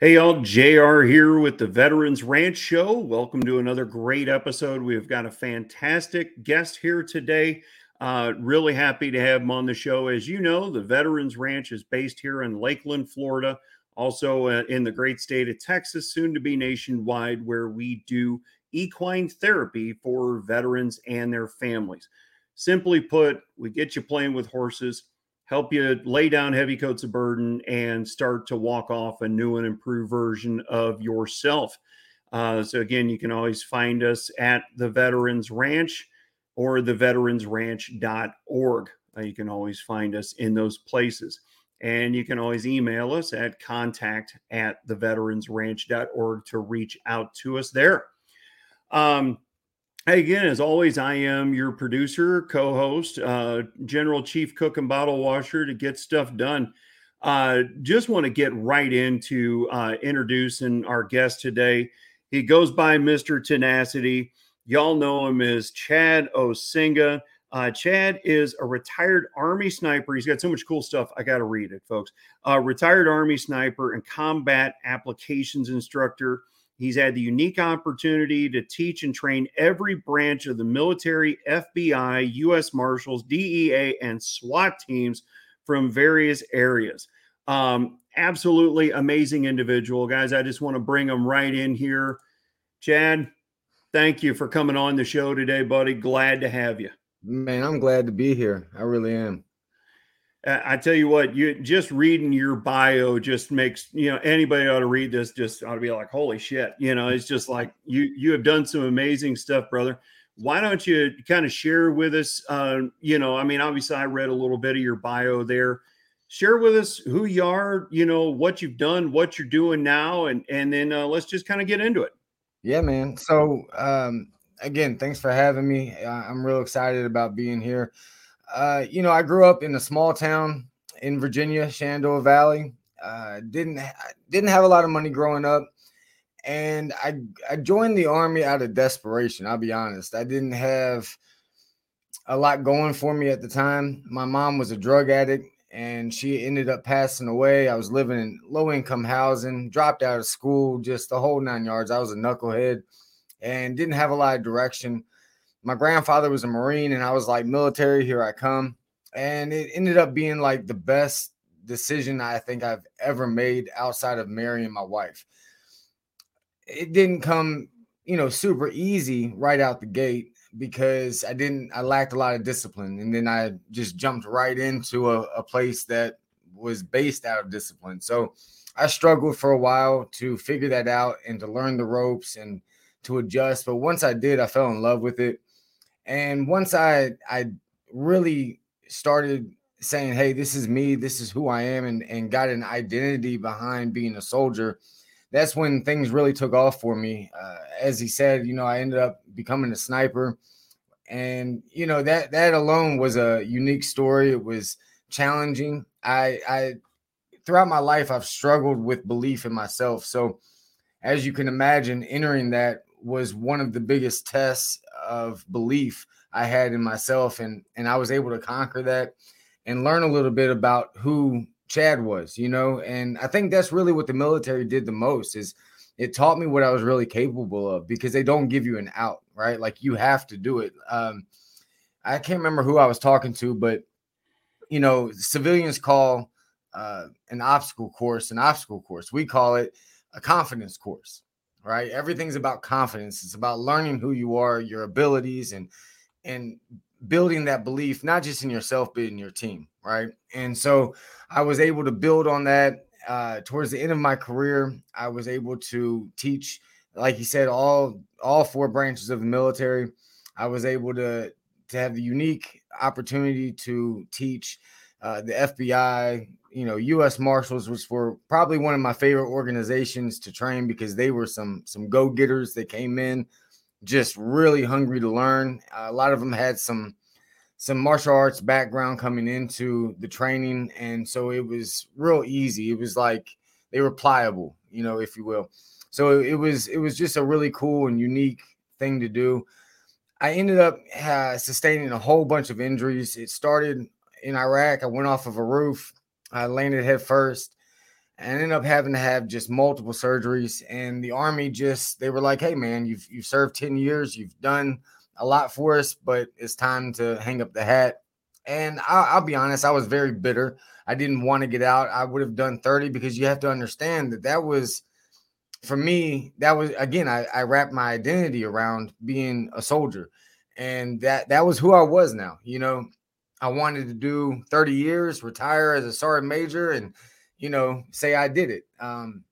Hey, y'all, JR here with the Veterans Ranch Show. Welcome to another great episode. We've got a fantastic guest here today. Uh, really happy to have him on the show. As you know, the Veterans Ranch is based here in Lakeland, Florida, also uh, in the great state of Texas, soon to be nationwide, where we do equine therapy for veterans and their families. Simply put, we get you playing with horses help you lay down heavy coats of burden and start to walk off a new and improved version of yourself. Uh, so, again, you can always find us at the Veterans Ranch or the veteransranch.org. Uh, you can always find us in those places. And you can always email us at contact at the veteransranch.org to reach out to us there. Um, Hey, again, as always, I am your producer, co host, uh, general chief cook and bottle washer to get stuff done. Uh, just want to get right into uh, introducing our guest today. He goes by Mr. Tenacity. Y'all know him as Chad Osinga. Uh, Chad is a retired Army sniper. He's got so much cool stuff. I got to read it, folks. Retired Army sniper and combat applications instructor. He's had the unique opportunity to teach and train every branch of the military, FBI, U.S. Marshals, DEA, and SWAT teams from various areas. Um, absolutely amazing individual, guys. I just want to bring him right in here. Chad, thank you for coming on the show today, buddy. Glad to have you. Man, I'm glad to be here. I really am. I tell you what, you just reading your bio just makes you know anybody ought to read this. Just ought to be like, holy shit! You know, it's just like you you have done some amazing stuff, brother. Why don't you kind of share with us? Uh, you know, I mean, obviously, I read a little bit of your bio there. Share with us who you are. You know what you've done, what you're doing now, and and then uh, let's just kind of get into it. Yeah, man. So um, again, thanks for having me. I'm real excited about being here. Uh, you know, I grew up in a small town in Virginia, Shenandoah Valley. Uh, didn't didn't have a lot of money growing up, and I I joined the army out of desperation. I'll be honest. I didn't have a lot going for me at the time. My mom was a drug addict, and she ended up passing away. I was living in low income housing, dropped out of school, just the whole nine yards. I was a knucklehead, and didn't have a lot of direction my grandfather was a Marine, and I was like, military, here I come. And it ended up being like the best decision I think I've ever made outside of marrying my wife. It didn't come, you know, super easy right out the gate because I didn't, I lacked a lot of discipline. And then I just jumped right into a, a place that was based out of discipline. So I struggled for a while to figure that out and to learn the ropes and to adjust. But once I did, I fell in love with it. And once I I really started saying, "Hey, this is me. This is who I am," and and got an identity behind being a soldier, that's when things really took off for me. Uh, as he said, you know, I ended up becoming a sniper, and you know that that alone was a unique story. It was challenging. I I throughout my life I've struggled with belief in myself. So, as you can imagine, entering that was one of the biggest tests of belief I had in myself, and and I was able to conquer that and learn a little bit about who Chad was, you know. And I think that's really what the military did the most is it taught me what I was really capable of because they don't give you an out, right? Like you have to do it. Um, I can't remember who I was talking to, but you know, civilians call uh, an obstacle course an obstacle course. We call it a confidence course right? Everything's about confidence. It's about learning who you are, your abilities, and and building that belief, not just in yourself, but in your team, right? And so I was able to build on that. Uh, towards the end of my career, I was able to teach, like you said, all all four branches of the military. I was able to to have the unique opportunity to teach uh, the FBI, you know, U.S. Marshals, which were probably one of my favorite organizations to train because they were some some go getters that came in just really hungry to learn. Uh, a lot of them had some some martial arts background coming into the training, and so it was real easy. It was like they were pliable, you know, if you will. So it was it was just a really cool and unique thing to do. I ended up uh, sustaining a whole bunch of injuries. It started in Iraq. I went off of a roof I landed head first. I ended up having to have just multiple surgeries. And the army just they were like, hey man, you've you've served 10 years, you've done a lot for us, but it's time to hang up the hat. And I'll, I'll be honest, I was very bitter. I didn't want to get out. I would have done 30 because you have to understand that that was for me, that was again, I, I wrapped my identity around being a soldier. And that that was who I was now. You know, I wanted to do 30 years, retire as a sergeant major, and you know, say I did it. Um,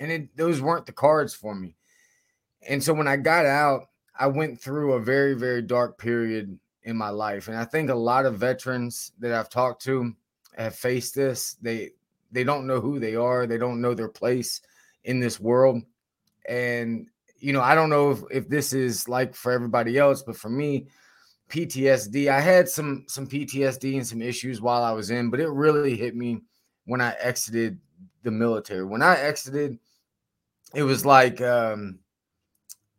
and it, those weren't the cards for me. And so when I got out, I went through a very, very dark period in my life. And I think a lot of veterans that I've talked to have faced this. They they don't know who they are, they don't know their place in this world. And you know, I don't know if, if this is like for everybody else, but for me, PTSD, I had some some PTSD and some issues while I was in, but it really hit me when I exited the military. When I exited, it was like um,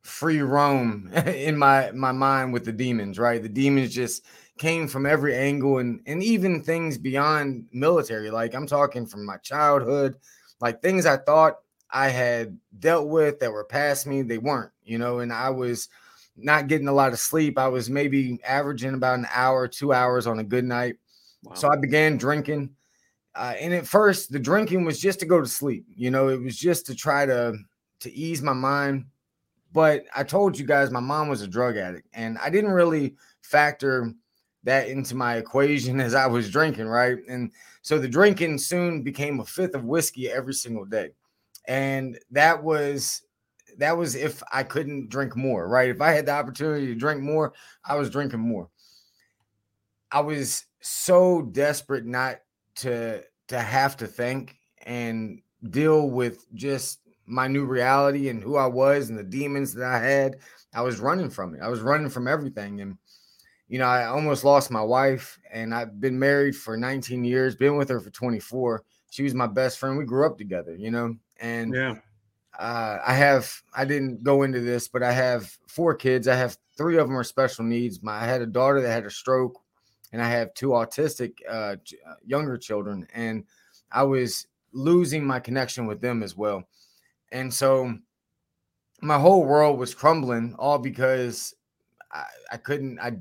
free roam in my my mind with the demons. Right, the demons just came from every angle, and and even things beyond military. Like I'm talking from my childhood, like things I thought I had dealt with that were past me, they weren't. You know, and I was not getting a lot of sleep. I was maybe averaging about an hour, two hours on a good night. Wow. So I began drinking uh, and at first, the drinking was just to go to sleep. You know, it was just to try to to ease my mind. But I told you guys my mom was a drug addict, and I didn't really factor that into my equation as I was drinking, right? And so the drinking soon became a fifth of whiskey every single day. And that was that was if I couldn't drink more, right? If I had the opportunity to drink more, I was drinking more. I was so desperate not to to have to think and deal with just my new reality and who I was and the demons that I had. I was running from it. I was running from everything. And, you know, I almost lost my wife and I've been married for 19 years, been with her for 24. She was my best friend. We grew up together, you know, and yeah. Uh, I have, I didn't go into this, but I have four kids. I have three of them are special needs. My, I had a daughter that had a stroke and I have two autistic uh, uh, younger children, and I was losing my connection with them as well. And so my whole world was crumbling all because I, I couldn't I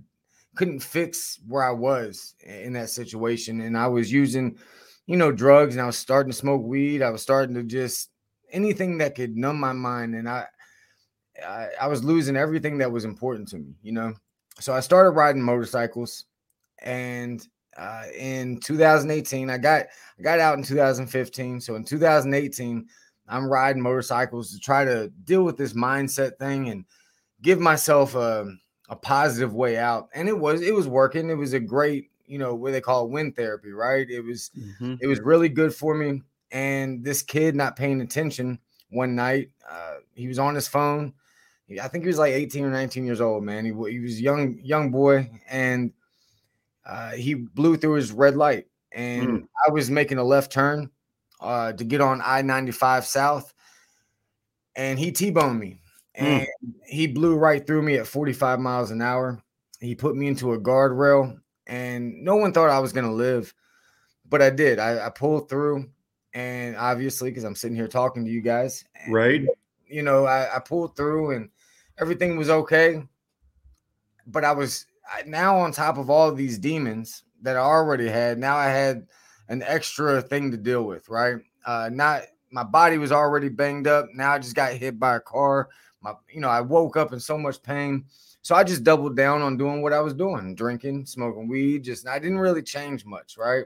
couldn't fix where I was in that situation. And I was using, you know, drugs and I was starting to smoke weed. I was starting to just anything that could numb my mind. And I I, I was losing everything that was important to me, you know. So I started riding motorcycles and uh, in 2018 i got i got out in 2015 so in 2018 i'm riding motorcycles to try to deal with this mindset thing and give myself a, a positive way out and it was it was working it was a great you know what they call it wind therapy right it was mm-hmm. it was really good for me and this kid not paying attention one night uh, he was on his phone i think he was like 18 or 19 years old man he, he was young young boy and uh, he blew through his red light, and mm. I was making a left turn uh, to get on I 95 South, and he T boned me. Mm. And mm. he blew right through me at 45 miles an hour. He put me into a guardrail, and no one thought I was going to live, but I did. I, I pulled through, and obviously, because I'm sitting here talking to you guys, right? You know, I, I pulled through, and everything was okay. But I was now on top of all of these demons that I already had, now I had an extra thing to deal with, right? Uh, not my body was already banged up. Now I just got hit by a car. My, you know, I woke up in so much pain. So I just doubled down on doing what I was doing, drinking, smoking weed. Just I didn't really change much, right?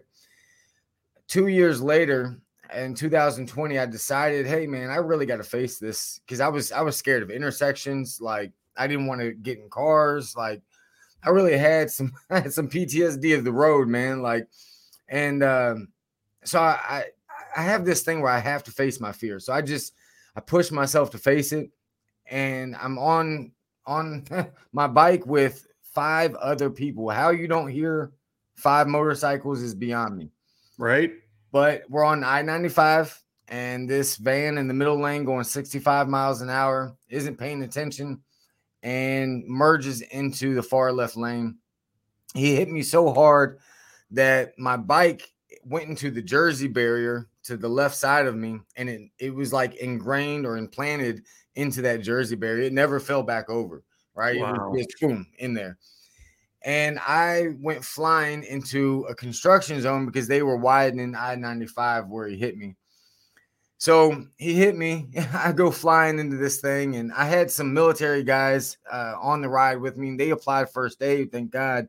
Two years later, in 2020, I decided, hey man, I really got to face this because I was I was scared of intersections. Like I didn't want to get in cars. Like I really had some I had some PTSD of the road, man. Like, and um, so I I have this thing where I have to face my fear. So I just I push myself to face it, and I'm on on my bike with five other people. How you don't hear five motorcycles is beyond me. Right. But we're on I 95, and this van in the middle lane going 65 miles an hour isn't paying attention and merges into the far left lane. He hit me so hard that my bike went into the Jersey barrier to the left side of me, and it it was like ingrained or implanted into that jersey barrier. It never fell back over. Right, wow. it was just boom in there. And I went flying into a construction zone because they were widening I 95 where he hit me. So he hit me. I go flying into this thing, and I had some military guys uh, on the ride with me. They applied first aid, thank God.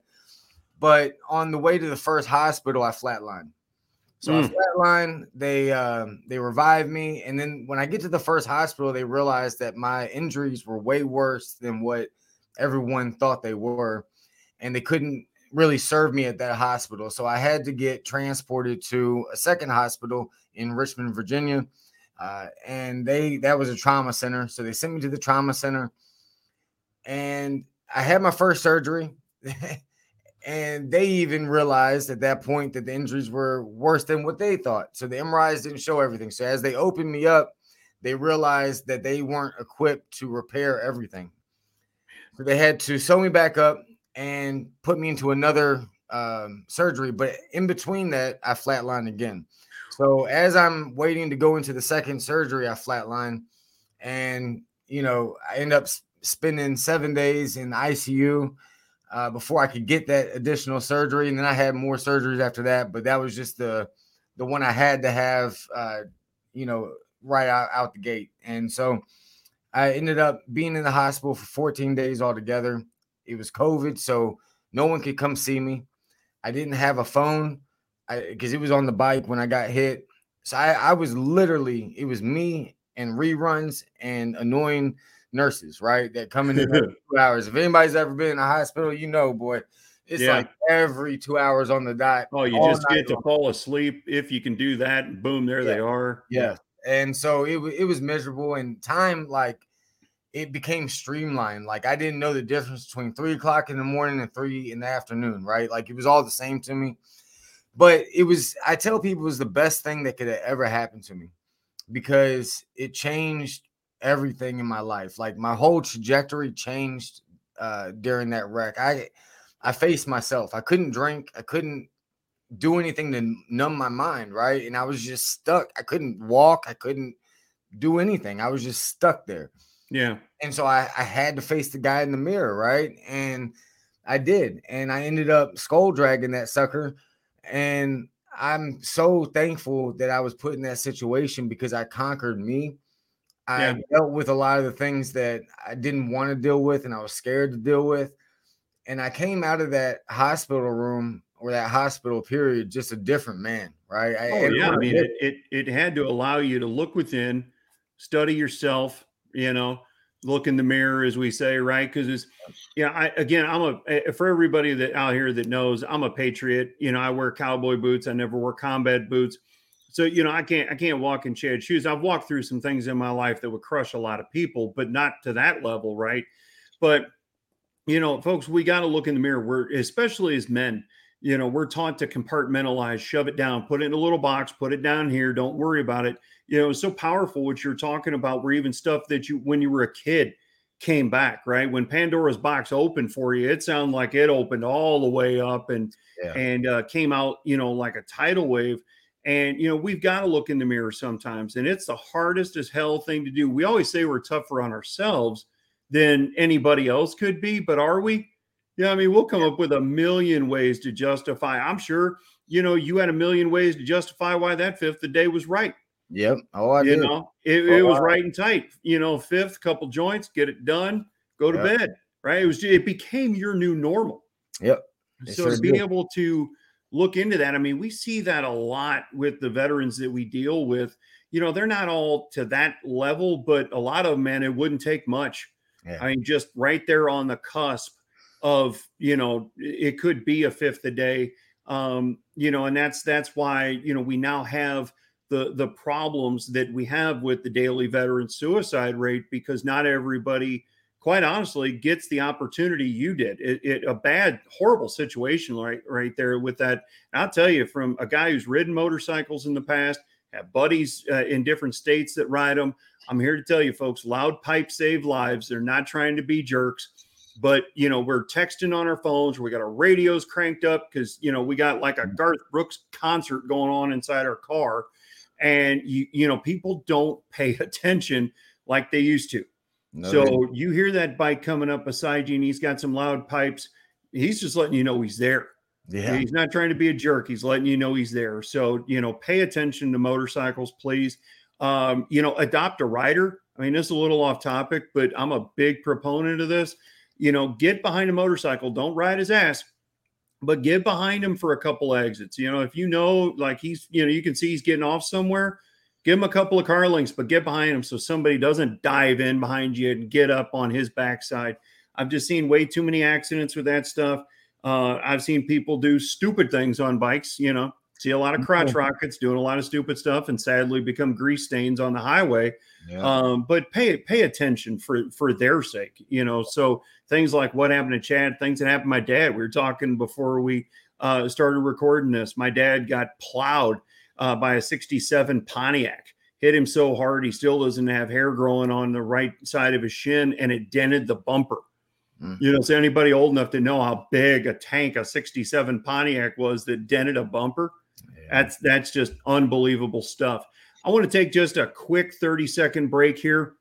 But on the way to the first hospital, I flatlined. So mm. I flatlined. They uh, they revived me, and then when I get to the first hospital, they realized that my injuries were way worse than what everyone thought they were, and they couldn't really serve me at that hospital. So I had to get transported to a second hospital in Richmond, Virginia. Uh, and they that was a trauma center. So they sent me to the trauma center. And I had my first surgery. and they even realized at that point that the injuries were worse than what they thought. So the MRIs didn't show everything. So as they opened me up, they realized that they weren't equipped to repair everything. So they had to sew me back up and put me into another um, surgery. But in between that, I flatlined again. So as I'm waiting to go into the second surgery, I flatline, and you know I end up spending seven days in ICU uh, before I could get that additional surgery, and then I had more surgeries after that. But that was just the the one I had to have, uh, you know, right out, out the gate. And so I ended up being in the hospital for 14 days altogether. It was COVID, so no one could come see me. I didn't have a phone because it was on the bike when I got hit. So I, I was literally, it was me and reruns and annoying nurses, right? That coming in two hours. If anybody's ever been in a hospital, you know, boy, it's yeah. like every two hours on the dot. Oh, you just get to fall asleep if you can do that. Boom, there yeah. they are. Yeah. And so it, it was miserable. And time, like, it became streamlined. Like I didn't know the difference between three o'clock in the morning and three in the afternoon, right? Like it was all the same to me. But it was, I tell people, it was the best thing that could have ever happened to me because it changed everything in my life. Like my whole trajectory changed uh, during that wreck. I I faced myself. I couldn't drink. I couldn't do anything to numb my mind, right? And I was just stuck. I couldn't walk. I couldn't do anything. I was just stuck there. Yeah. And so I, I had to face the guy in the mirror, right? And I did. And I ended up skull dragging that sucker. And I'm so thankful that I was put in that situation because I conquered me. I yeah. dealt with a lot of the things that I didn't want to deal with and I was scared to deal with. And I came out of that hospital room or that hospital period just a different man, right? I, oh, yeah. I mean, it, it, it had to allow you to look within, study yourself, you know, look in the mirror, as we say, right? Because it's, yeah, I, again, I'm a, eh, for everybody that out here that knows, I'm a patriot. You know, I wear cowboy boots. I never wear combat boots. So, you know, I can't, I can't walk in Chad shoes. I've walked through some things in my life that would crush a lot of people, but not to that level, right? But, you know, folks, we got to look in the mirror. We're, especially as men, you know, we're taught to compartmentalize, shove it down, put it in a little box, put it down here, don't worry about it you know, it's so powerful what you're talking about, where even stuff that you, when you were a kid, came back, right? When Pandora's box opened for you, it sounded like it opened all the way up and yeah. and uh, came out, you know, like a tidal wave. And you know, we've got to look in the mirror sometimes, and it's the hardest as hell thing to do. We always say we're tougher on ourselves than anybody else could be, but are we? Yeah, I mean, we'll come up with a million ways to justify. I'm sure, you know, you had a million ways to justify why that fifth the day was right. Yep. Oh, I you did. know, it, oh, it was wow. right and tight. You know, fifth, couple joints, get it done, go to yep. bed. Right. It was. It became your new normal. Yep. so sure to be did. able to look into that, I mean, we see that a lot with the veterans that we deal with. You know, they're not all to that level, but a lot of them, man, it wouldn't take much. Yeah. I mean, just right there on the cusp of, you know, it could be a fifth a day. Um, you know, and that's that's why, you know, we now have the the problems that we have with the daily veteran suicide rate because not everybody quite honestly gets the opportunity you did. It, it, a bad horrible situation right right there with that. I'll tell you from a guy who's ridden motorcycles in the past have buddies uh, in different states that ride them i'm here to tell you folks loud pipes save lives. They're not trying to be jerks. But you know we're texting on our phones. We got our radios cranked up because you know we got like a mm. garth brooks concert going on inside our car and you you know people don't pay attention like they used to. No, so you hear that bike coming up beside you, and he's got some loud pipes. He's just letting you know he's there. Yeah. He's not trying to be a jerk. He's letting you know he's there. So, you know, pay attention to motorcycles, please. Um, you know, adopt a rider. I mean, this is a little off topic, but I'm a big proponent of this. You know, get behind a motorcycle. Don't ride his ass, but get behind him for a couple exits. You know, if you know, like he's, you know, you can see he's getting off somewhere, give him a couple of car links, but get behind him so somebody doesn't dive in behind you and get up on his backside. I've just seen way too many accidents with that stuff. Uh, I've seen people do stupid things on bikes, you know, see a lot of crotch mm-hmm. rockets doing a lot of stupid stuff and sadly become grease stains on the highway. Yeah. Um, but pay pay attention for for their sake, you know. So things like what happened to Chad, things that happened to my dad. We were talking before we uh, started recording this. My dad got plowed uh, by a 67 Pontiac. Hit him so hard he still doesn't have hair growing on the right side of his shin, and it dented the bumper. Mm. You know, is anybody old enough to know how big a tank a 67 Pontiac was that dented a bumper? Yeah. That's that's just unbelievable stuff. I want to take just a quick 30 second break here.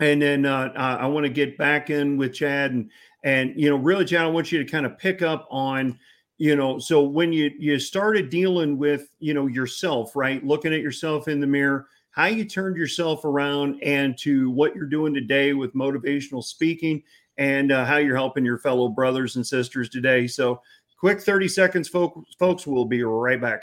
And then uh, I want to get back in with Chad and and you know, really, Chad, I want you to kind of pick up on, you know, so when you you started dealing with, you know, yourself, right? Looking at yourself in the mirror, how you turned yourself around and to what you're doing today with motivational speaking and uh, how you're helping your fellow brothers and sisters today. So, quick 30 seconds, folks. Folks, we'll be right back.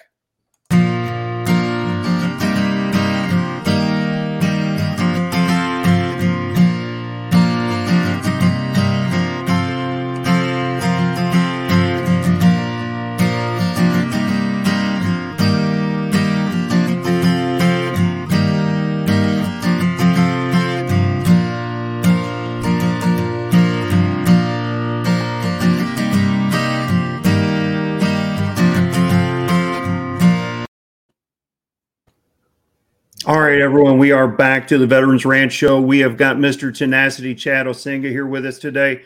All right, everyone, we are back to the Veterans Ranch Show. We have got Mr. Tenacity Chad Osinga here with us today.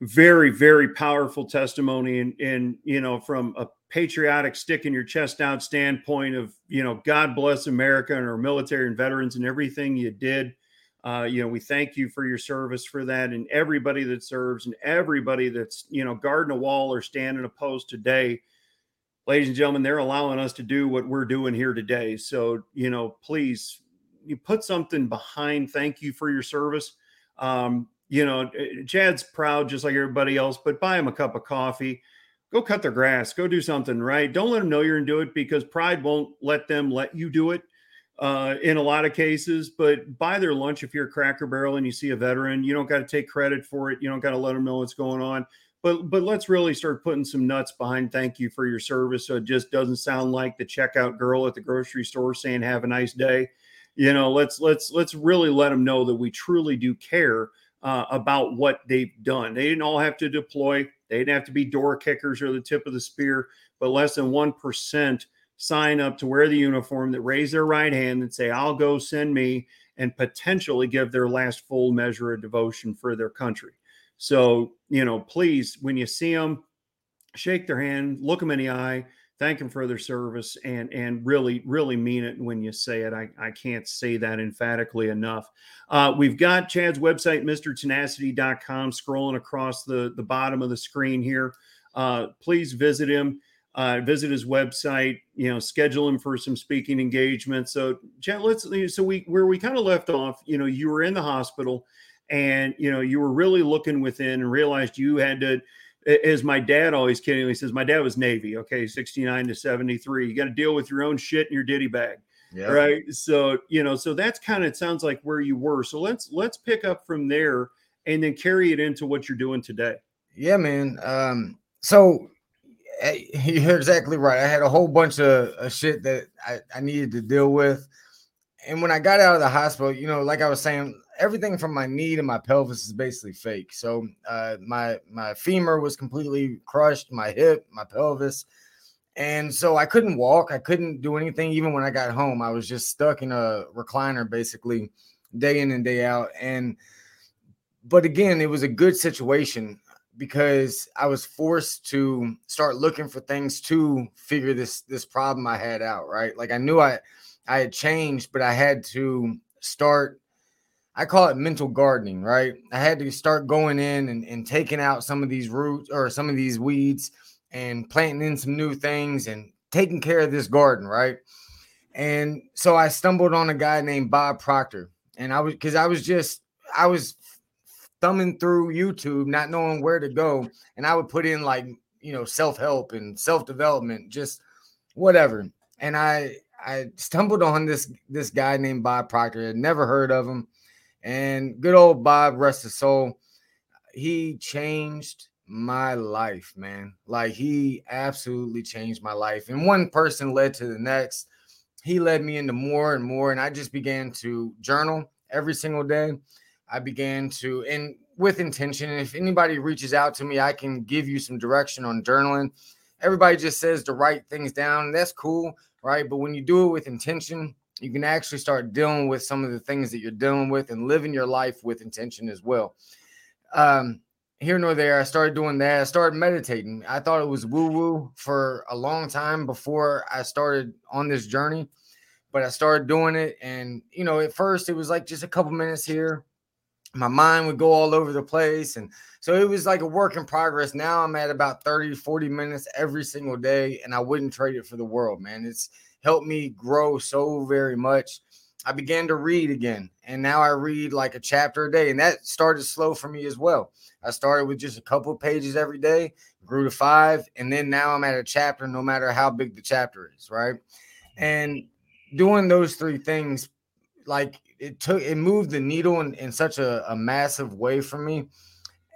Very, very powerful testimony, and and you know, from a patriotic stick in your chest out standpoint of you know, God bless America and our military and veterans and everything you did. Uh, you know, we thank you for your service for that, and everybody that serves, and everybody that's you know guarding a wall or standing a post today ladies and gentlemen, they're allowing us to do what we're doing here today. So, you know, please, you put something behind. Thank you for your service. Um, you know, eh, Chad's proud just like everybody else, but buy him a cup of coffee. Go cut their grass. Go do something right. Don't let them know you're going to do it because pride won't let them let you do it uh, in a lot of cases. But buy their lunch if you're a Cracker Barrel and you see a veteran. You don't got to take credit for it. You don't got to let them know what's going on but but let's really start putting some nuts behind thank you for your service so it just doesn't sound like the checkout girl at the grocery store saying have a nice day. You know let's let's let's really let them know that we truly do care uh, about what they've done. They didn't all have to deploy. They didn't have to be door kickers or the tip of the spear but less than 1% sign up to wear the uniform that raise their right hand and say i'll go send me and potentially give their last full measure of devotion for their country so, you know, please, when you see them, shake their hand, look them in the eye, thank them for their service, and and really, really mean it when you say it. I, I can't say that emphatically enough. Uh, we've got Chad's website, MrTenacity.com, scrolling across the, the bottom of the screen here. Uh, please visit him. Uh, visit his website, you know, schedule him for some speaking engagements. So, Chad, let's so we where we kind of left off, you know, you were in the hospital and you know you were really looking within and realized you had to as my dad always kidding, kiddingly says my dad was navy okay 69 to 73 you got to deal with your own shit in your ditty bag. Yeah. right? So you know so that's kind of it sounds like where you were. So let's let's pick up from there and then carry it into what you're doing today. Yeah man um so eh, you're exactly right. I had a whole bunch of, of shit that I, I needed to deal with. And when i got out of the hospital you know like i was saying everything from my knee to my pelvis is basically fake. So uh, my my femur was completely crushed, my hip, my pelvis, and so I couldn't walk. I couldn't do anything. Even when I got home, I was just stuck in a recliner basically day in and day out. And but again, it was a good situation because I was forced to start looking for things to figure this this problem I had out. Right, like I knew I I had changed, but I had to start. I call it mental gardening, right? I had to start going in and, and taking out some of these roots or some of these weeds and planting in some new things and taking care of this garden, right? And so I stumbled on a guy named Bob Proctor. And I was because I was just I was thumbing through YouTube, not knowing where to go. And I would put in like, you know, self-help and self-development, just whatever. And I I stumbled on this this guy named Bob Proctor. I had never heard of him. And good old Bob, rest his soul. He changed my life, man. Like he absolutely changed my life. And one person led to the next. He led me into more and more. And I just began to journal every single day. I began to, and with intention. And if anybody reaches out to me, I can give you some direction on journaling. Everybody just says to write things down. That's cool, right? But when you do it with intention, you can actually start dealing with some of the things that you're dealing with and living your life with intention as well. Um, here nor there, I started doing that. I started meditating. I thought it was woo woo for a long time before I started on this journey, but I started doing it. And, you know, at first it was like just a couple minutes here. My mind would go all over the place. And so it was like a work in progress. Now I'm at about 30, 40 minutes every single day, and I wouldn't trade it for the world, man. It's helped me grow so very much. I began to read again, and now I read like a chapter a day, and that started slow for me as well. I started with just a couple pages every day, grew to five, and then now I'm at a chapter, no matter how big the chapter is, right? And doing those three things, like it took, it moved the needle in, in such a, a massive way for me.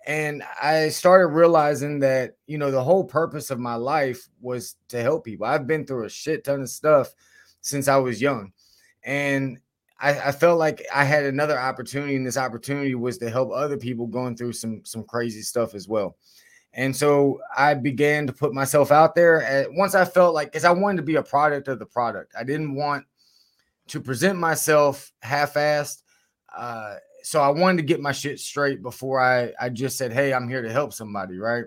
And I started realizing that, you know, the whole purpose of my life was to help people. I've been through a shit ton of stuff since I was young and I, I, felt like I had another opportunity, and this opportunity was to help other people going through some some crazy stuff as well. And so I began to put myself out there. And once I felt like, because I wanted to be a product of the product, I didn't want to present myself half-assed. Uh, so I wanted to get my shit straight before I I just said, "Hey, I'm here to help somebody," right?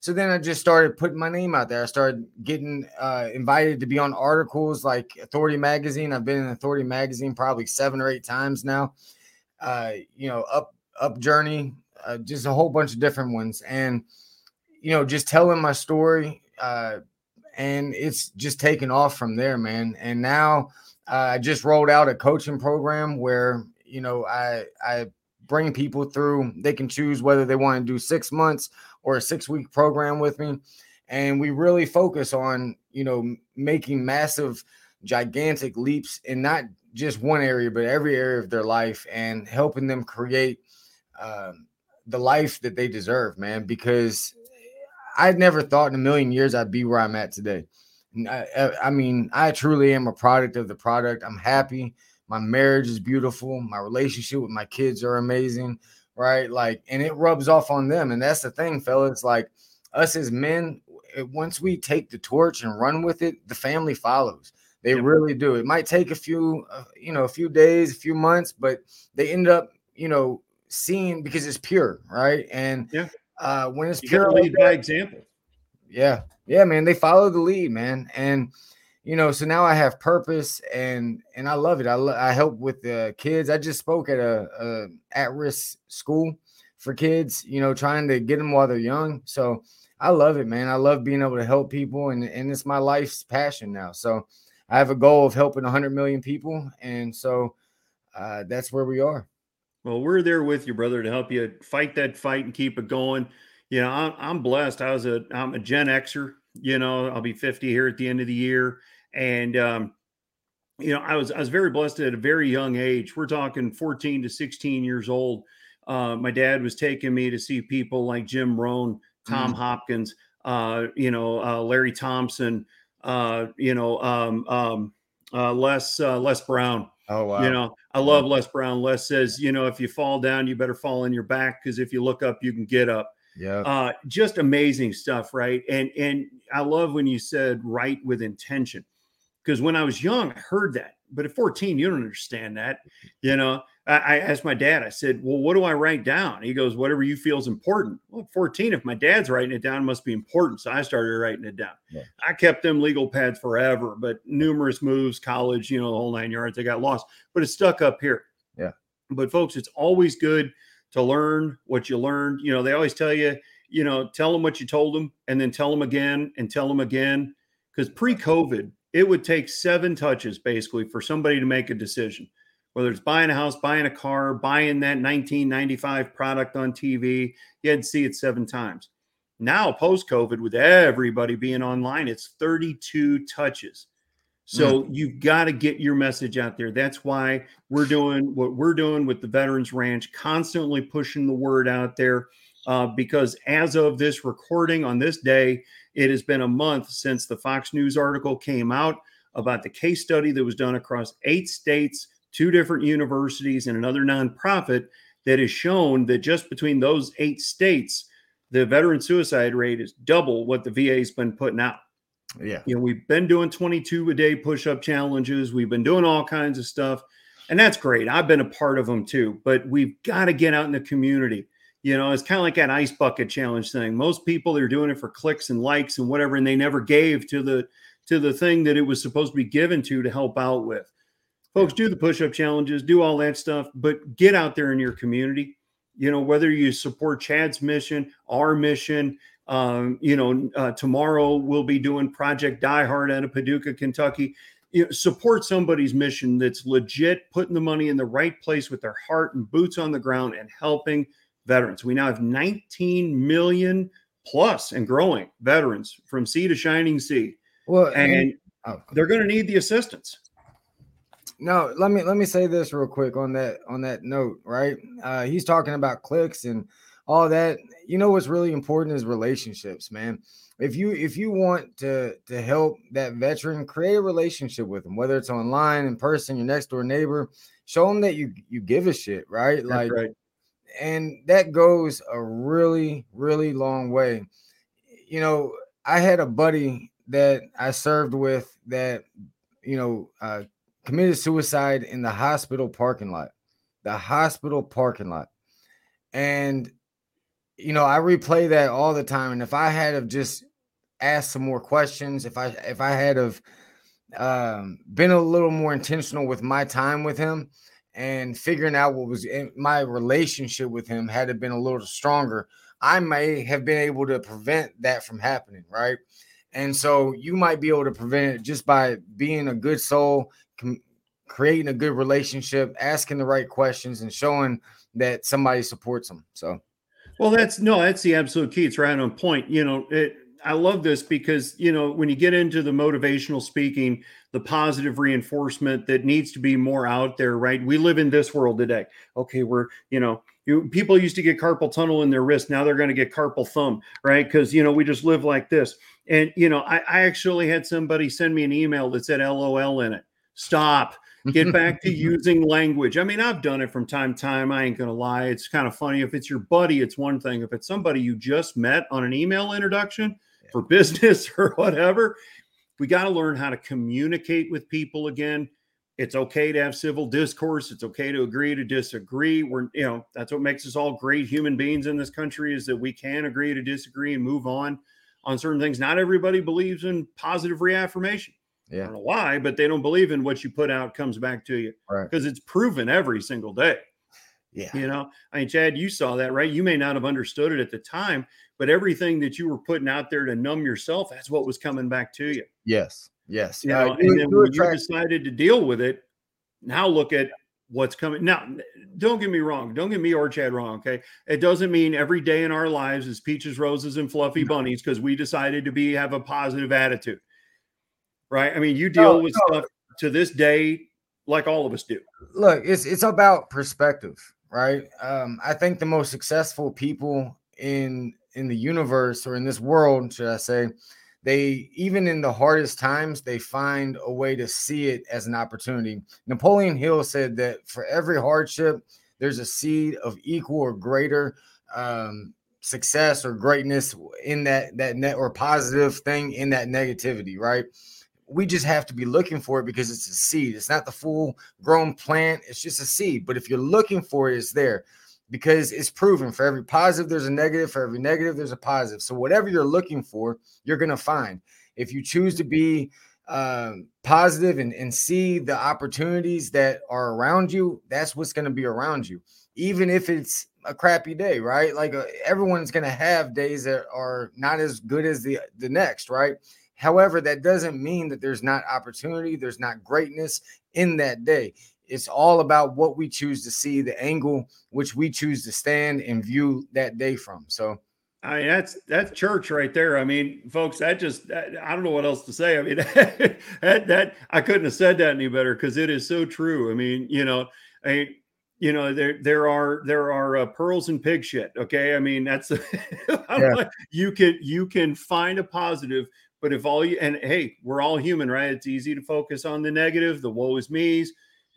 So then I just started putting my name out there. I started getting uh, invited to be on articles like Authority Magazine. I've been in Authority Magazine probably seven or eight times now. Uh, you know, up up journey, uh, just a whole bunch of different ones, and you know, just telling my story, uh, and it's just taken off from there, man. And now uh, I just rolled out a coaching program where you know I I bring people through. They can choose whether they want to do six months or a six week program with me. And we really focus on, you know, making massive, gigantic leaps in not just one area, but every area of their life and helping them create um, the life that they deserve, man. Because I never thought in a million years I'd be where I'm at today. I, I mean, I truly am a product of the product. I'm happy. My marriage is beautiful. My relationship with my kids are amazing right? Like, and it rubs off on them. And that's the thing, fellas. Like, us as men, once we take the torch and run with it, the family follows. They yep. really do. It might take a few, uh, you know, a few days, a few months, but they end up, you know, seeing because it's pure, right? And yeah, uh, when it's you pure, lead by example. Yeah, yeah, man. They follow the lead, man, and you know, so now I have purpose and and I love it. I, I help with the kids. I just spoke at a, a at risk school for kids, you know, trying to get them while they're young. So I love it, man. I love being able to help people, and and it's my life's passion now. So I have a goal of helping 100 million people, and so uh, that's where we are. Well, we're there with you, brother, to help you fight that fight and keep it going. You know, I'm, I'm blessed. I was a I'm a Gen Xer. You know, I'll be 50 here at the end of the year. And um, you know, I was I was very blessed at a very young age. We're talking 14 to 16 years old. Uh, my dad was taking me to see people like Jim Rohn, Tom mm-hmm. Hopkins, uh, you know, uh, Larry Thompson, uh, you know, um, um, uh, Les uh, Les Brown. Oh wow! You know, I love Les Brown. Les says, you know, if you fall down, you better fall on your back because if you look up, you can get up. Yeah. Uh, just amazing stuff, right? And and I love when you said right with intention because when I was young, I heard that. But at 14, you don't understand that. You know, I asked my dad, I said, Well, what do I write down? He goes, Whatever you feel is important. Well, 14, if my dad's writing it down, it must be important. So I started writing it down. Yeah. I kept them legal pads forever, but numerous moves, college, you know, the whole nine yards, they got lost, but it stuck up here. Yeah. But folks, it's always good to learn what you learned. You know, they always tell you, you know, tell them what you told them and then tell them again and tell them again. Because pre COVID, it would take seven touches basically for somebody to make a decision whether it's buying a house, buying a car, buying that 1995 product on TV, you had to see it seven times. Now, post COVID, with everybody being online, it's 32 touches. So mm. you've got to get your message out there. That's why we're doing what we're doing with the Veterans Ranch, constantly pushing the word out there. Uh, because as of this recording on this day, it has been a month since the Fox News article came out about the case study that was done across eight states two different universities, and another nonprofit that has shown that just between those eight states, the veteran suicide rate is double what the VA's been putting out. Yeah. You know, we've been doing 22 a day push up challenges, we've been doing all kinds of stuff, and that's great. I've been a part of them too, but we've got to get out in the community. You know, it's kind of like that ice bucket challenge thing. Most people are doing it for clicks and likes and whatever, and they never gave to the to the thing that it was supposed to be given to to help out with. Folks do the push-up challenges do all that stuff but get out there in your community. You know whether you support chad's mission our mission um, you know uh, tomorrow we'll be doing project die hard out of paducah kentucky. You know, support somebody's mission that's legit putting the money in the right place with their heart and boots on the ground and helping veterans we now have 19 million plus and growing veterans from sea to shining sea well and, and oh. they're going to need the assistance no, let me let me say this real quick on that on that note, right? Uh, he's talking about clicks and all that. You know what's really important is relationships, man. If you if you want to to help that veteran, create a relationship with them, whether it's online, in person, your next door neighbor. Show them that you you give a shit, right? That's like, right. And that goes a really really long way. You know, I had a buddy that I served with that you know uh, committed suicide in the hospital parking lot. The hospital parking lot. And you know, I replay that all the time. And if I had of just asked some more questions, if I if I had of um, been a little more intentional with my time with him and figuring out what was in my relationship with him had it been a little stronger, I may have been able to prevent that from happening, right? And so you might be able to prevent it just by being a good soul, com- creating a good relationship, asking the right questions, and showing that somebody supports them. So, well, that's no, that's the absolute key. It's right on point. You know, it, I love this because you know when you get into the motivational speaking, the positive reinforcement that needs to be more out there. Right? We live in this world today. Okay, we're you know. You, people used to get carpal tunnel in their wrist. Now they're going to get carpal thumb, right? Because you know we just live like this. And you know, I, I actually had somebody send me an email that said LOL in it. Stop. Get back to using language. I mean, I've done it from time to time. I ain't going to lie. It's kind of funny. If it's your buddy, it's one thing. If it's somebody you just met on an email introduction for business or whatever, we got to learn how to communicate with people again. It's okay to have civil discourse. It's okay to agree to disagree. We're, you know, that's what makes us all great human beings in this country is that we can agree to disagree and move on on certain things. Not everybody believes in positive reaffirmation. Yeah. I don't know why, but they don't believe in what you put out comes back to you. Right. Because it's proven every single day. Yeah. You know, I mean, Chad, you saw that, right? You may not have understood it at the time, but everything that you were putting out there to numb yourself, that's what was coming back to you. Yes. Yes. You know, uh, and then when you decided to deal with it, now look at what's coming. Now, don't get me wrong. Don't get me or Chad wrong. Okay. It doesn't mean every day in our lives is peaches, roses, and fluffy bunnies because we decided to be have a positive attitude right? I mean, you deal no, with no. stuff to this day like all of us do. Look, it's it's about perspective, right? Um, I think the most successful people in in the universe or in this world, should I say, they even in the hardest times they find a way to see it as an opportunity. Napoleon Hill said that for every hardship, there's a seed of equal or greater um, success or greatness in that that net or positive thing in that negativity, right? We just have to be looking for it because it's a seed. It's not the full grown plant, it's just a seed. But if you're looking for it, it's there because it's proven for every positive, there's a negative. For every negative, there's a positive. So, whatever you're looking for, you're going to find. If you choose to be um, positive and, and see the opportunities that are around you, that's what's going to be around you. Even if it's a crappy day, right? Like uh, everyone's going to have days that are not as good as the the next, right? However, that doesn't mean that there's not opportunity, there's not greatness in that day. It's all about what we choose to see, the angle which we choose to stand and view that day from. So, I mean, that's that's church right there. I mean, folks, that just that, I don't know what else to say. I mean, that that I couldn't have said that any better because it is so true. I mean, you know, I mean, you know, there there are there are uh, pearls and pig shit. Okay, I mean, that's yeah. you can you can find a positive, but if all you and hey, we're all human, right? It's easy to focus on the negative, the woe is me's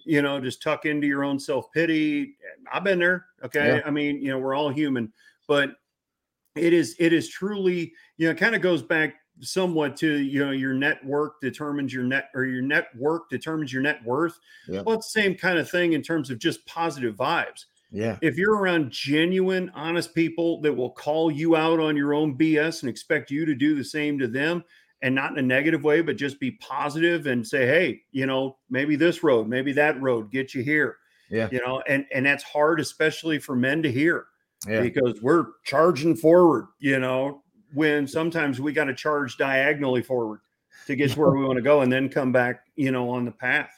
you know, just tuck into your own self pity. I've been there. Okay. Yeah. I mean, you know, we're all human, but it is, it is truly, you know, kind of goes back somewhat to, you know, your network determines your net or your network determines your net worth. Yeah. Well, it's the same kind of thing in terms of just positive vibes. Yeah. If you're around genuine, honest people that will call you out on your own BS and expect you to do the same to them, and not in a negative way, but just be positive and say, hey, you know, maybe this road, maybe that road, get you here. Yeah. You know, and and that's hard, especially for men to hear. Yeah. Because we're charging forward, you know, when sometimes we got to charge diagonally forward to get to where we want to go and then come back, you know, on the path.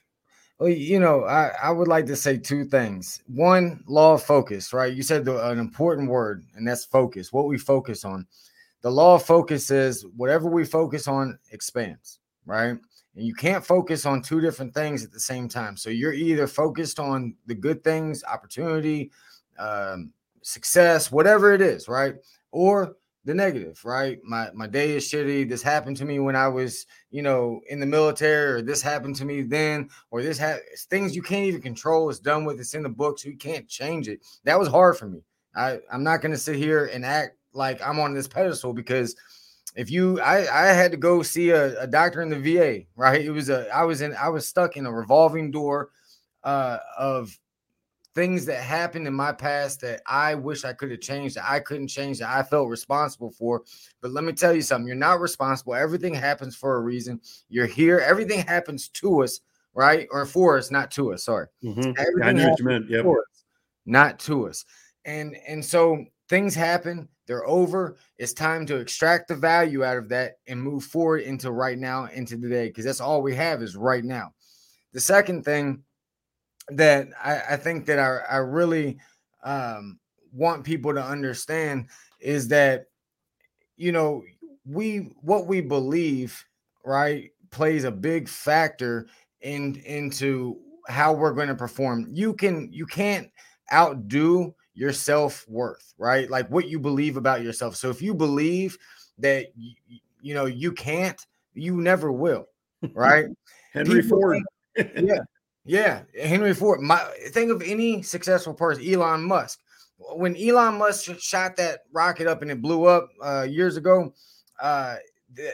Well, you know, I, I would like to say two things. One, law of focus, right? You said the, an important word, and that's focus, what we focus on the law of focus is whatever we focus on expands, right? And you can't focus on two different things at the same time. So you're either focused on the good things, opportunity, um, success, whatever it is, right? Or the negative, right? My my day is shitty. This happened to me when I was, you know, in the military, or this happened to me then, or this ha- things you can't even control. It's done with. It's in the books. You can't change it. That was hard for me. I I'm not gonna sit here and act like I'm on this pedestal because if you I I had to go see a, a doctor in the VA, right? It was a I was in I was stuck in a revolving door uh of things that happened in my past that I wish I could have changed, that I couldn't change, that I felt responsible for. But let me tell you something: you're not responsible. Everything happens for a reason. You're here. Everything happens to us, right, or for us, not to us. Sorry. Mm-hmm. Everything I knew what you meant. Yep. Us, not to us. And and so things happen they're over. It's time to extract the value out of that and move forward into right now, into today, because that's all we have is right now. The second thing that I, I think that I, I really um, want people to understand is that, you know, we what we believe, right, plays a big factor in into how we're going to perform. You can you can't outdo your self worth, right? Like what you believe about yourself. So if you believe that you, you know you can't, you never will, right? Henry People Ford. Think, yeah, yeah, Henry Ford. My think of any successful person, Elon Musk. When Elon Musk shot that rocket up and it blew up uh, years ago, uh,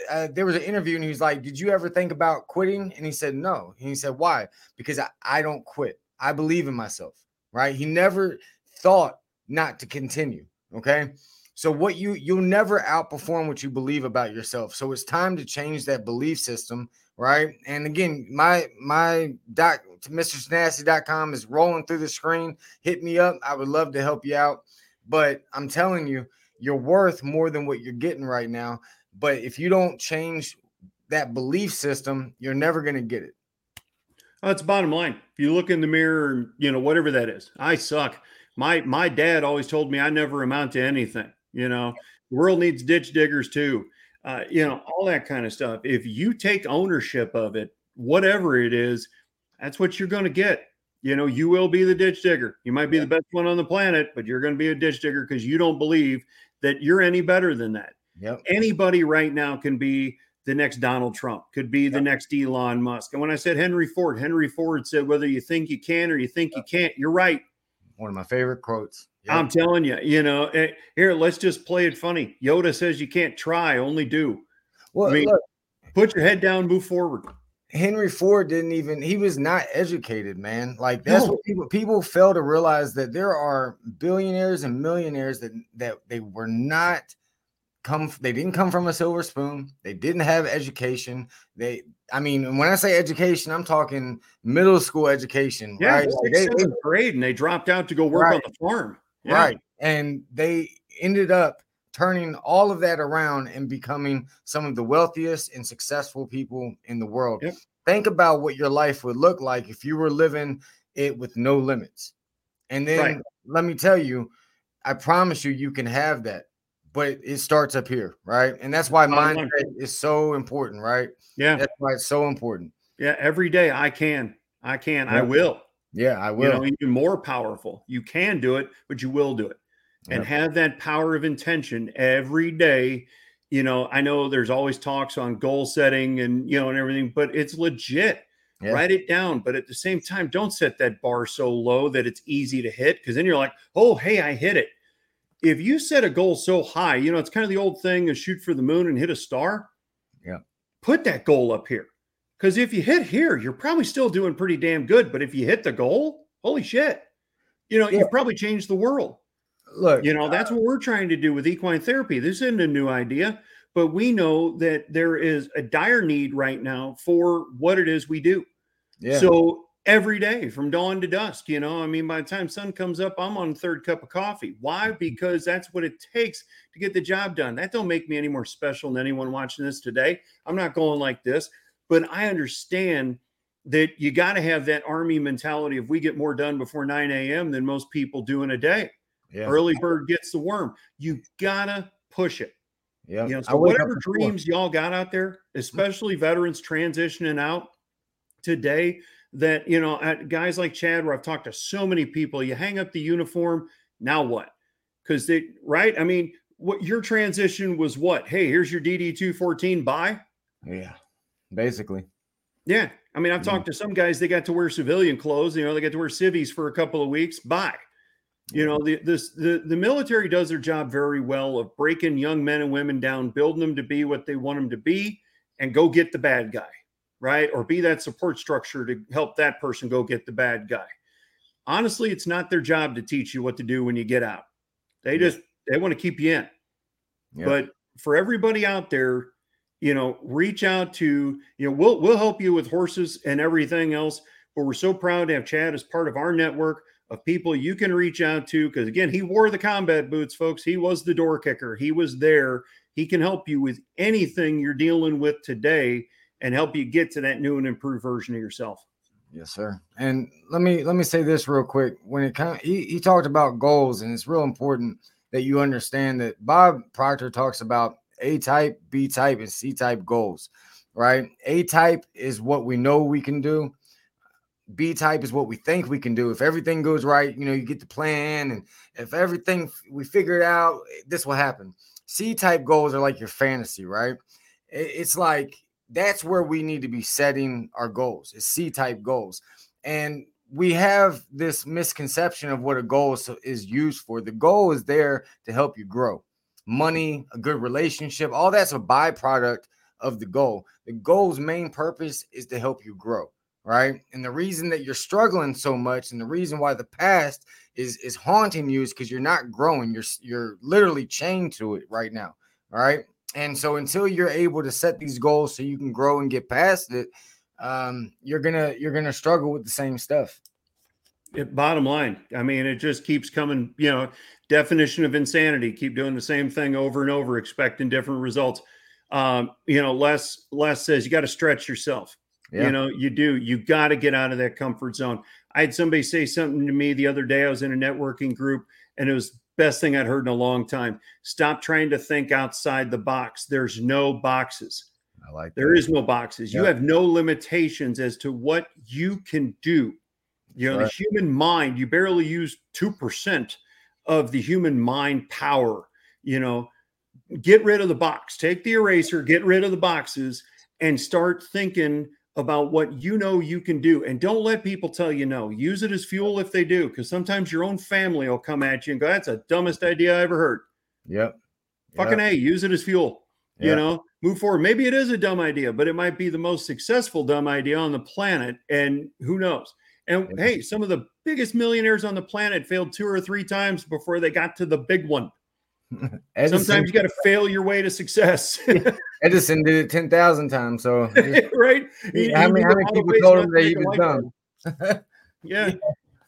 uh, there was an interview and he was like, "Did you ever think about quitting?" And he said, "No." And he said, "Why?" Because I, I don't quit. I believe in myself. Right? He never thought not to continue. Okay. So what you you'll never outperform what you believe about yourself. So it's time to change that belief system, right? And again, my my doc MrTenacity.com is rolling through the screen. Hit me up. I would love to help you out. But I'm telling you, you're worth more than what you're getting right now. But if you don't change that belief system, you're never going to get it. That's bottom line. If you look in the mirror, you know, whatever that is, I suck my my dad always told me I never amount to anything. You know, the world needs ditch diggers too. Uh, you know, all that kind of stuff. If you take ownership of it, whatever it is, that's what you're going to get. You know, you will be the ditch digger. You might be the best one on the planet, but you're going to be a ditch digger because you don't believe that you're any better than that. Yep. Anybody right now can be the next Donald Trump, could be the next Elon Musk. And when I said Henry Ford, Henry Ford said, whether you think you can or you think yep. you can't, you're right one of my favorite quotes. Yep. I'm telling you, you know, eh, here, let's just play it funny. Yoda says you can't try, only do. Well, I mean, look, Put your head down, move forward. Henry Ford didn't even he was not educated, man. Like that's no. what people people fail to realize that there are billionaires and millionaires that that they were not come they didn't come from a silver spoon. They didn't have education. They I mean, when I say education, I'm talking middle school education, yeah, right? Like they, they grade and they dropped out to go work right. on the farm. Yeah. Right. And they ended up turning all of that around and becoming some of the wealthiest and successful people in the world. Yep. Think about what your life would look like if you were living it with no limits. And then right. let me tell you, I promise you, you can have that, but it starts up here, right? And that's why mindset is so important, right? Yeah. That's why it's so important. Yeah. Every day I can, I can, I will. Yeah, I will. You know, even more powerful. You can do it, but you will do it and yep. have that power of intention every day you know i know there's always talks on goal setting and you know and everything but it's legit yeah. write it down but at the same time don't set that bar so low that it's easy to hit because then you're like oh hey i hit it if you set a goal so high you know it's kind of the old thing of shoot for the moon and hit a star yeah put that goal up here because if you hit here you're probably still doing pretty damn good but if you hit the goal holy shit you know yeah. you've probably changed the world look, you know, that's uh, what we're trying to do with equine therapy. This isn't a new idea, but we know that there is a dire need right now for what it is we do. Yeah. So every day from dawn to dusk, you know, I mean, by the time sun comes up, I'm on third cup of coffee. Why? Mm-hmm. Because that's what it takes to get the job done. That don't make me any more special than anyone watching this today. I'm not going like this, but I understand that you got to have that army mentality. If we get more done before 9 a.m. than most people do in a day, yeah. Early bird gets the worm. You gotta push it. Yeah. You know, so whatever dreams y'all got out there, especially veterans transitioning out today, that you know, at guys like Chad, where I've talked to so many people, you hang up the uniform, now what? Because they right? I mean, what your transition was what? Hey, here's your DD 214 Bye. Yeah, basically. Yeah. I mean, I've yeah. talked to some guys, they got to wear civilian clothes, you know, they got to wear civies for a couple of weeks. Bye. You know, the this the, the military does their job very well of breaking young men and women down, building them to be what they want them to be, and go get the bad guy, right? Or be that support structure to help that person go get the bad guy. Honestly, it's not their job to teach you what to do when you get out. They just they want to keep you in. Yeah. But for everybody out there, you know, reach out to, you know, we'll we'll help you with horses and everything else. But we're so proud to have Chad as part of our network of people you can reach out to because again he wore the combat boots folks. He was the door kicker. He was there. He can help you with anything you're dealing with today and help you get to that new and improved version of yourself. Yes sir. And let me let me say this real quick. When it kind of, he, he talked about goals and it's real important that you understand that bob proctor talks about a type b type and c type goals right a type is what we know we can do B type is what we think we can do. If everything goes right, you know, you get the plan, and if everything we figure it out, this will happen. C type goals are like your fantasy, right? It's like that's where we need to be setting our goals. It's C type goals, and we have this misconception of what a goal is used for. The goal is there to help you grow. Money, a good relationship, all that's a byproduct of the goal. The goal's main purpose is to help you grow right? And the reason that you're struggling so much and the reason why the past is is haunting you is because you're not growing. You're you're literally chained to it right now. All right. And so until you're able to set these goals so you can grow and get past it, um, you're gonna you're gonna struggle with the same stuff. It, bottom line, I mean, it just keeps coming. You know, definition of insanity: keep doing the same thing over and over, expecting different results. Um, you know, Les Les says you got to stretch yourself. Yeah. You know, you do. You got to get out of that comfort zone. I had somebody say something to me the other day. I was in a networking group, and it was best thing I'd heard in a long time. Stop trying to think outside the box. There's no boxes. I like there that. is no boxes. Yep. You have no limitations as to what you can do. You know, right. the human mind, you barely use 2% of the human mind power. You know, get rid of the box, take the eraser, get rid of the boxes, and start thinking about what you know you can do and don't let people tell you no use it as fuel if they do because sometimes your own family will come at you and go that's the dumbest idea i ever heard yep fucking yep. a use it as fuel Yeah. You know, move forward. Maybe it is a dumb idea, but it might be the most successful dumb idea on the planet. And who knows? And yeah. hey, some of the biggest millionaires on the planet failed two or three times before they got to the big one. Sometimes you got to fail your way to success. Edison did it 10,000 times. So, right? He, how, many, how many people told him that he was dumb? yeah.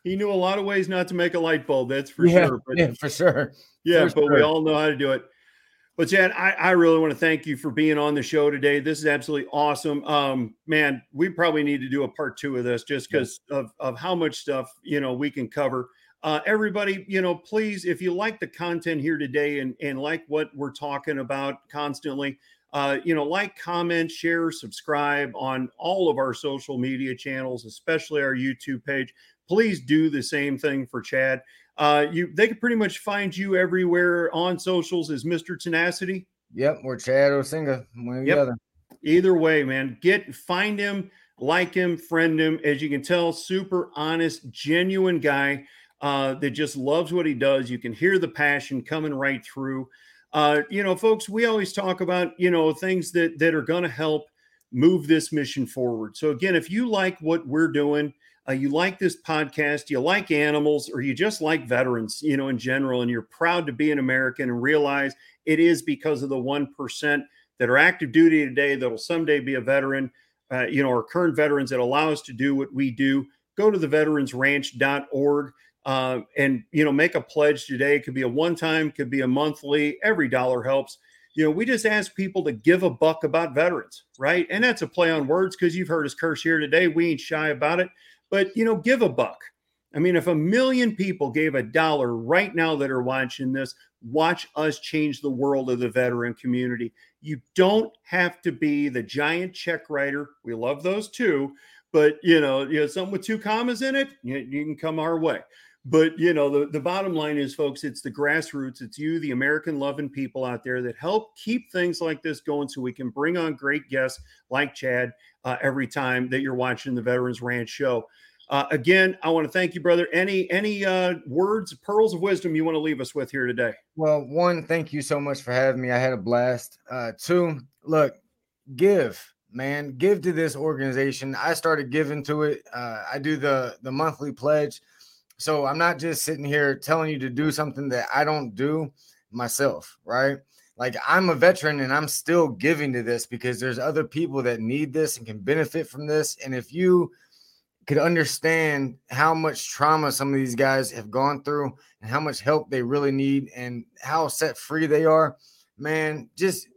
He knew a lot of ways not to make a light bulb. That's for yeah, sure. But, yeah, for sure. Yeah, for but sure. we all know how to do it. But Chad, I, I, really want to thank you for being on the show today. This is absolutely awesome. Um, man, we probably need to do a part two of this just because yeah. of, of how much stuff you know we can cover. Uh, everybody, you know, please, if you like the content here today and and like what we're talking about constantly, uh, you know, like, comment, share, subscribe on all of our social media channels, especially our YouTube page. Please do the same thing for Chad. Uh, you they can pretty much find you everywhere on socials as Mr. Tenacity. Yep, or Chad Osinga, one or yep. the other. Either way, man, get find him, like him, friend him. As you can tell, super honest, genuine guy uh, that just loves what he does. You can hear the passion coming right through. Uh, you know, folks, we always talk about you know things that that are going to help move this mission forward. So again, if you like what we're doing uh, you like this podcast, you like animals, or you just like veterans, you know, in general, and you're proud to be an American and realize it is because of the 1% that are active duty today that'll someday be a veteran, uh, you know, our current veterans that allow us to do what we do. Go to the veteransranch.org uh, and, you know, make a pledge today. It could be a one time, could be a monthly, every dollar helps you know, we just ask people to give a buck about veterans, right? And that's a play on words because you've heard us curse here today. We ain't shy about it but you know, give a buck. I mean, if a million people gave a dollar right now that are watching this, watch us change the world of the veteran community. You don't have to be the giant check writer. We love those too, but you know, you know, something with two commas in it, you, you can come our way. But you know, the, the bottom line is, folks, it's the grassroots, it's you, the American loving people out there that help keep things like this going so we can bring on great guests like Chad uh, every time that you're watching the Veterans Ranch show. Uh, again, I want to thank you, brother. Any any uh, words, pearls of wisdom you want to leave us with here today? Well, one, thank you so much for having me. I had a blast. Uh, two, look, give, man, give to this organization. I started giving to it. Uh, I do the the monthly pledge, so I'm not just sitting here telling you to do something that I don't do myself, right? Like I'm a veteran and I'm still giving to this because there's other people that need this and can benefit from this. And if you could understand how much trauma some of these guys have gone through and how much help they really need and how set free they are, man, just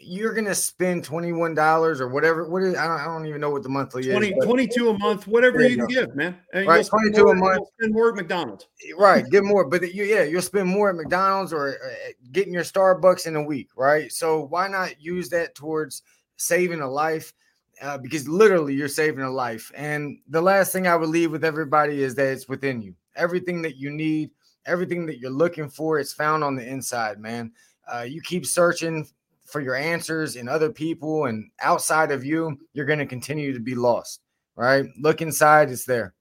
you're gonna spend $21 or whatever. What is I don't, I don't even know what the monthly 20, is. 22 a month, whatever you, can give, man. And right, 22 more, a month. Spend more at McDonald's. Right, get more, but you, yeah, you'll spend more at McDonald's or uh, getting your Starbucks in a week, right? So why not use that towards saving a life? uh, because literally you're saving a life. And the last thing I would leave with everybody is that it's within you. Everything that you need, everything that you're looking for, it's found on the inside, man. Uh, you keep searching for your answers in other people and outside of you, you're going to continue to be lost, right? Look inside, it's there.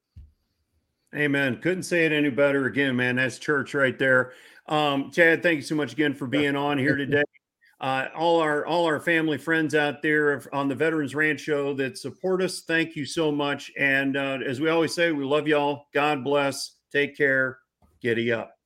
Amen. Couldn't say it any better. Again, man, that's church right there. Um, Chad, thank you so much again for being on here today uh, all our all our family friends out there on the Veterans Ranch Show that support us. Thank you so much. And uh, as we always say, we love y'all. God bless. Take care. Giddy up.